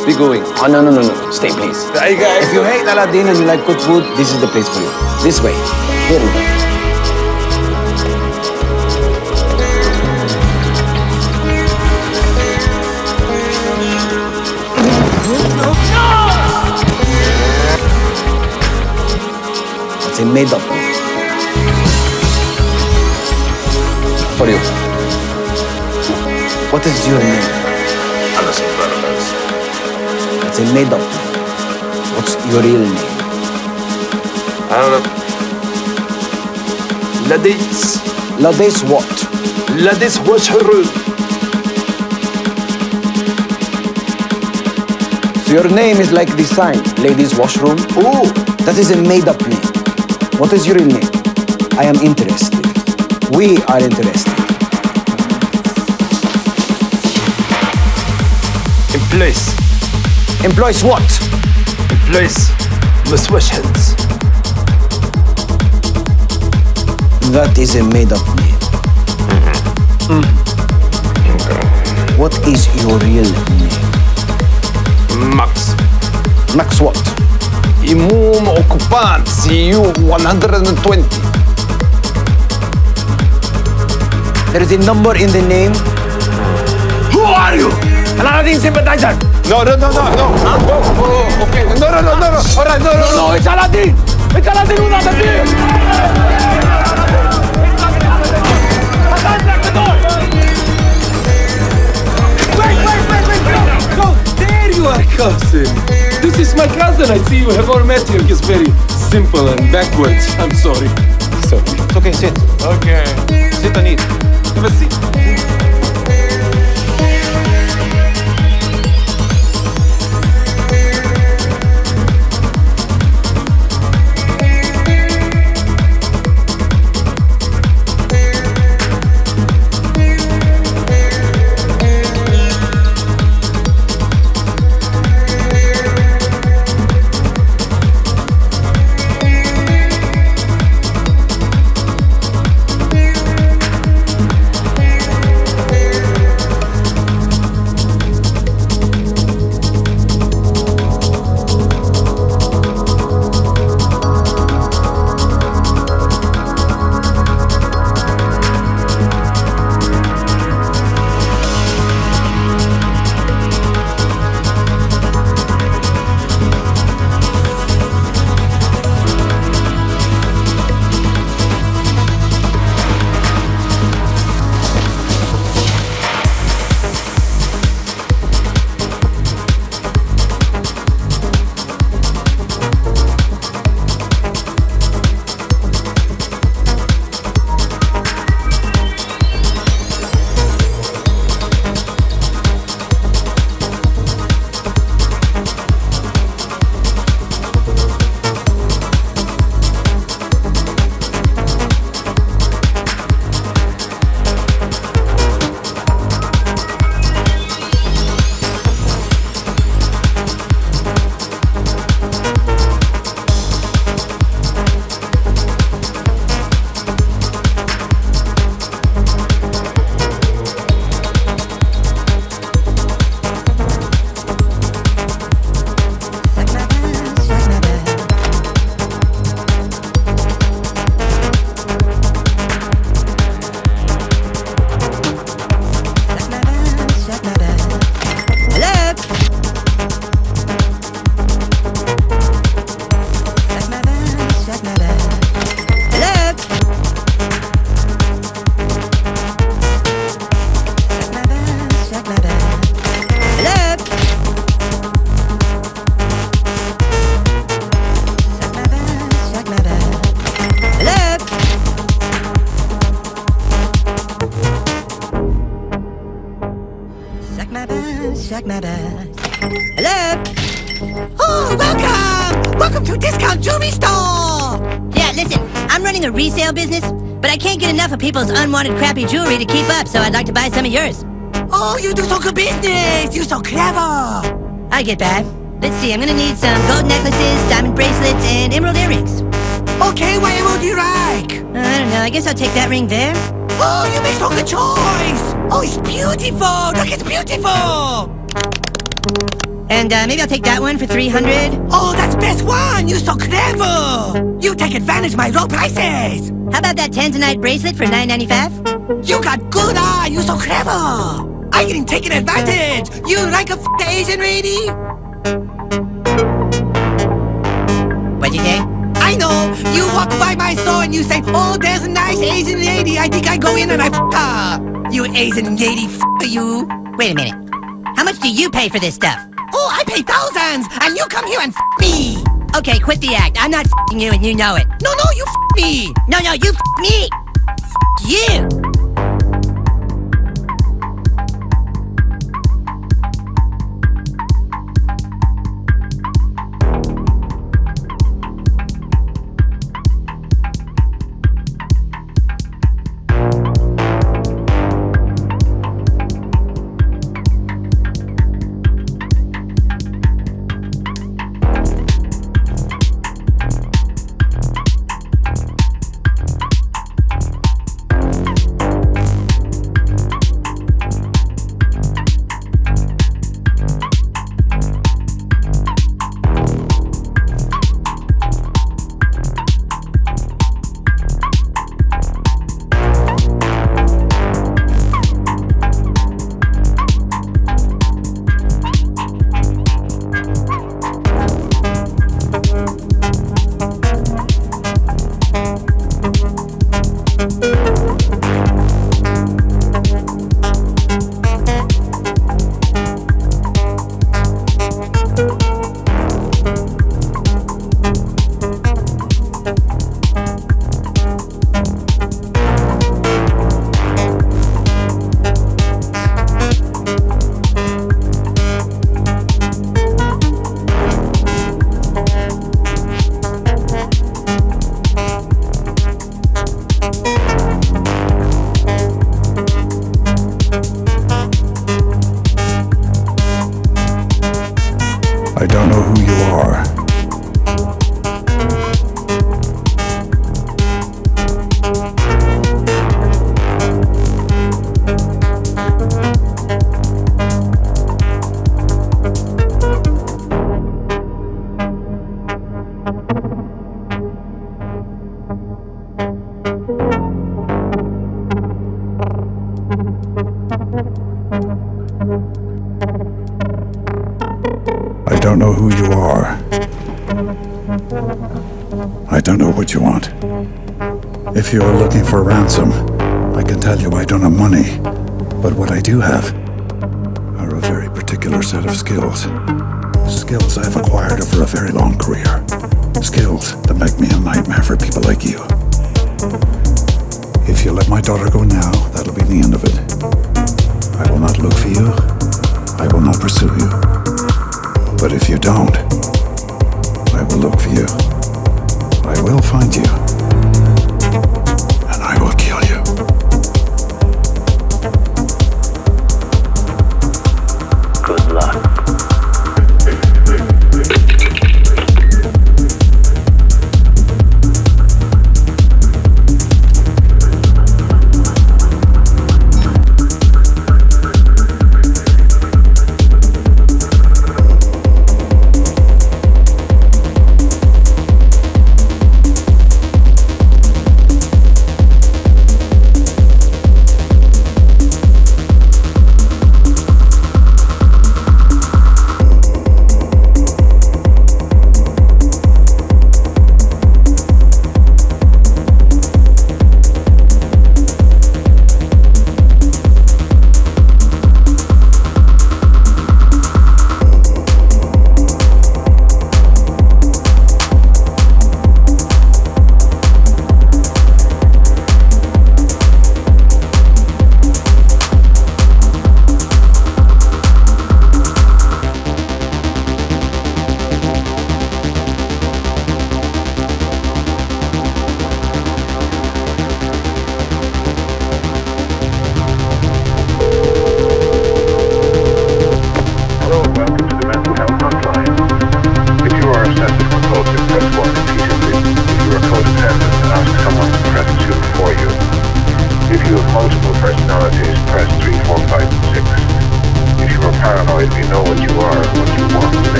must be going. Oh, no, no, no, no. Stay, please. If you hate Aladeen and you like good food, this is the place for you. This way. Here we go. It's a made-up name. For you. What is your name? It's a made-up name. What's your real name? Uh, ladies, Lades what? ladies, wash her room. So your name is like the sign, ladies' washroom. Oh, That is a made-up name. What is your real name? I am interested. We are interested. in place, Employs what? Must hands. That is a made-up name. Mm-hmm. What is your real name? Max. Max what? Imum occupant, CU 120. There is a number in the name. Who are you? An Aladeen sympathizer. No, no, no, no, no. Ah. No, oh, okay. No, no, no, no, no. All right, no, no, no. No, it's Aladeen. It's Aladeen who's not the thief. Wait, wait, wait, wait, no! No, there you are, cousin. This is my cousin. I see you have all met him. He's very simple and backwards. I'm sorry. Sorry. It's okay, sit. Okay. Sit and eat. Have a seat. People's unwanted crappy jewelry to keep up, so I'd like to buy some of yours. Oh, you do so good business! You're so clever! I get that. Let's see, I'm gonna need some gold necklaces, diamond bracelets, and emerald earrings. Okay, what emerald do you like? Uh, I don't know, I guess I'll take that ring there. Oh, you make so good choice. Oh, it's beautiful. Look, it's beautiful. And uh, maybe I'll take that one for 300. Oh, that's best one. You're so clever. You take advantage of my low prices. How about that tanzanite bracelet for 9.95? You got good eye. You so clever. I getting taken advantage. You like a f- Asian lady? What'd you say? I know. You walk by my store and you say, "Oh, there's a nice Asian lady. I think I go in and I f- her." You Asian lady, f- you. Wait a minute. How much do you pay for this stuff? Oh, I pay thousands, and you come here and f- me. Okay, quit the act. I'm not fing you and you know it. No, no, you f- me. No, no, you me. F you. If you are looking for ransom,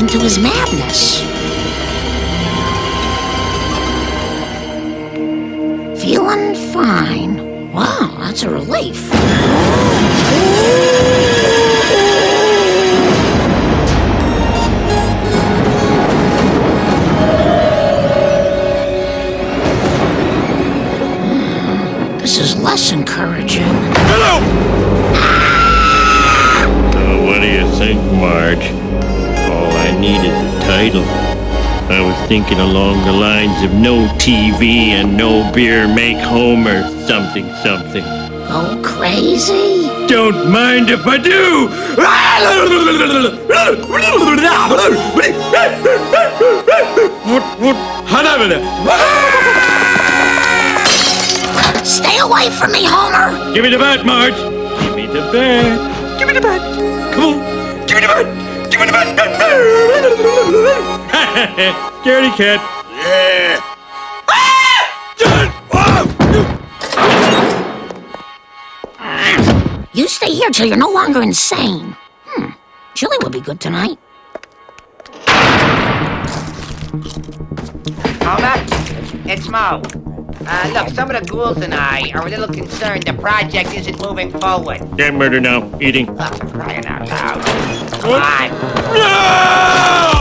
into his madness. Don't mind if I do! Stay away from me, Homer! Give me the bat, Marge! Give me the bat! Give me the bat! Come on! Give me the bat! Give me the bat! Scaredy cat! Stay here till you're no longer insane. Hmm. Chili would be good tonight. Homer, it's Moe. Uh, look, some of the ghouls and I are a little concerned the project isn't moving forward. Can't murder now. Eating. Oh, crying out loud. Come on. No!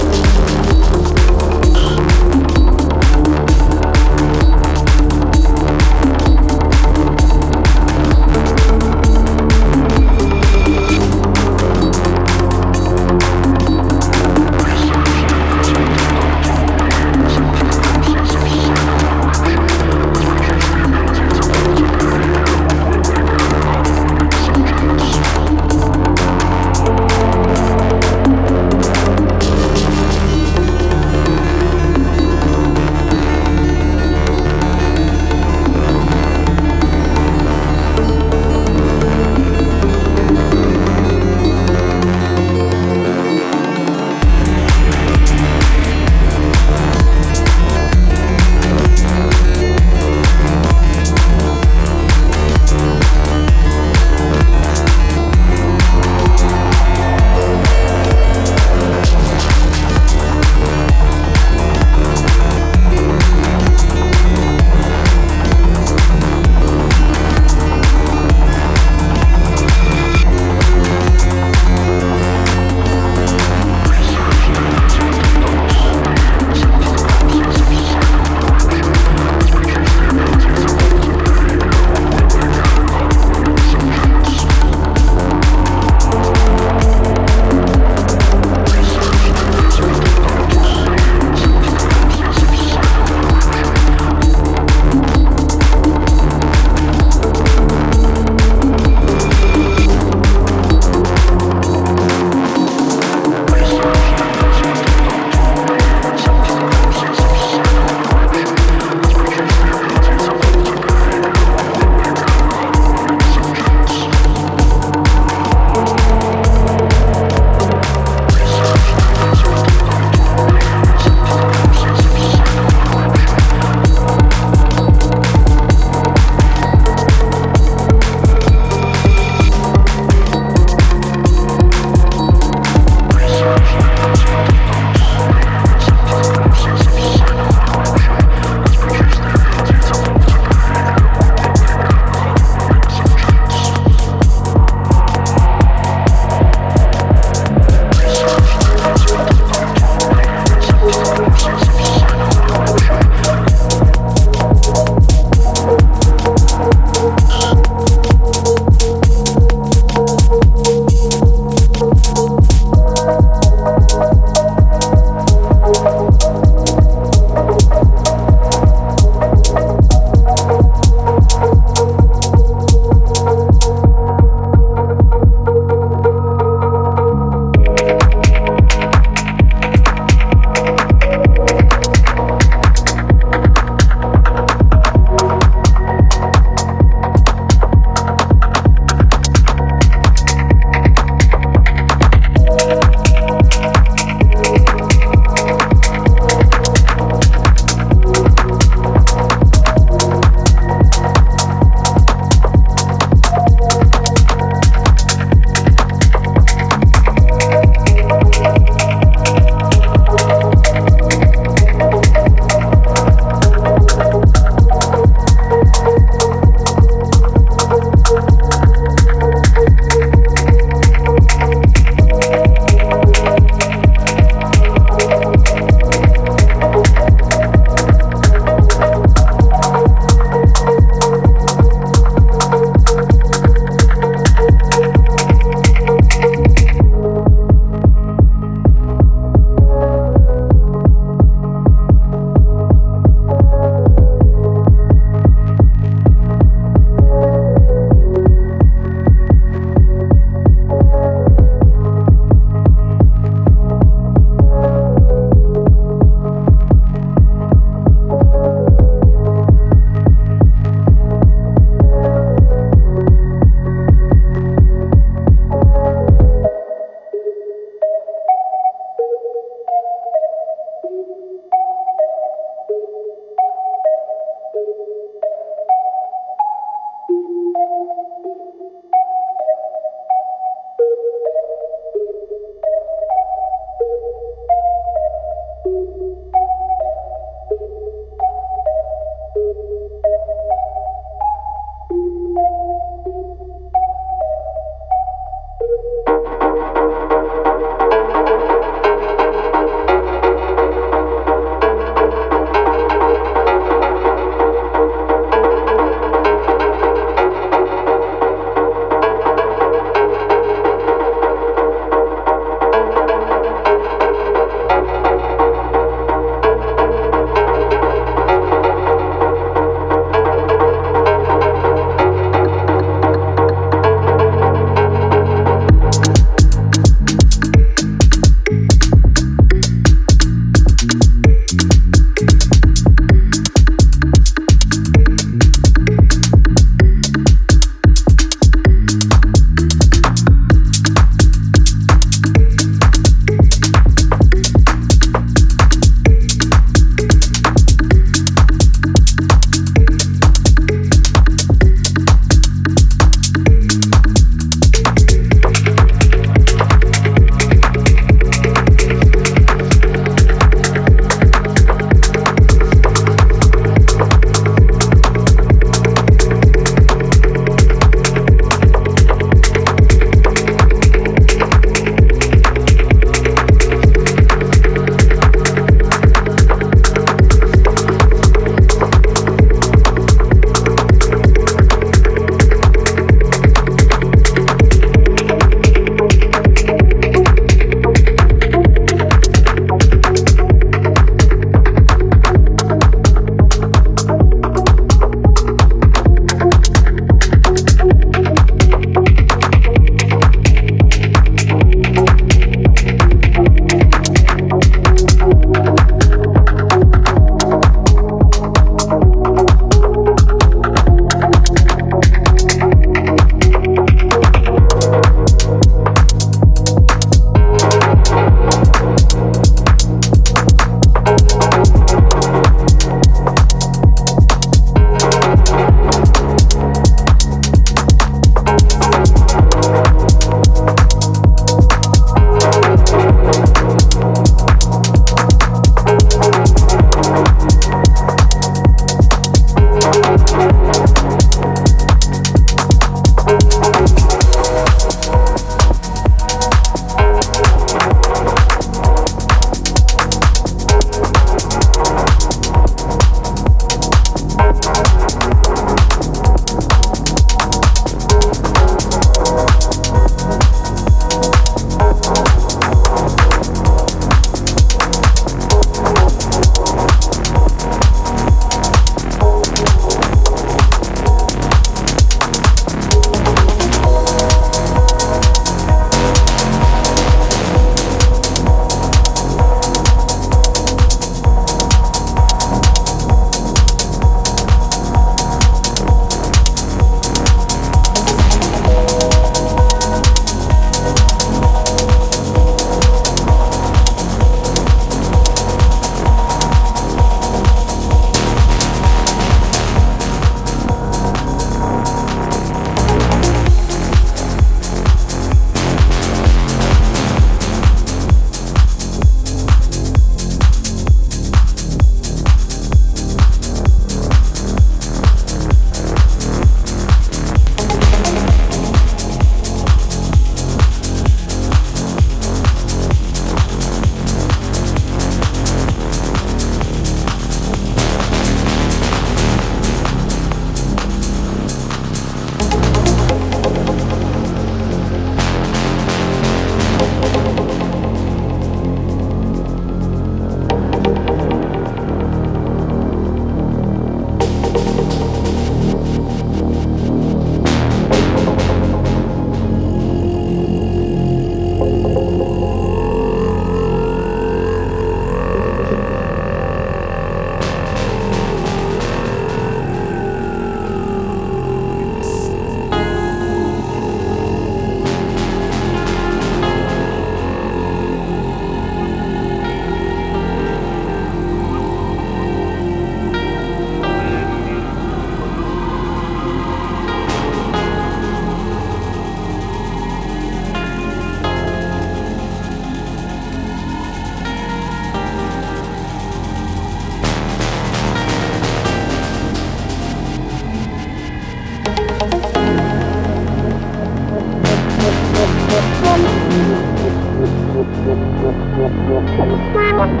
Thank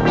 you.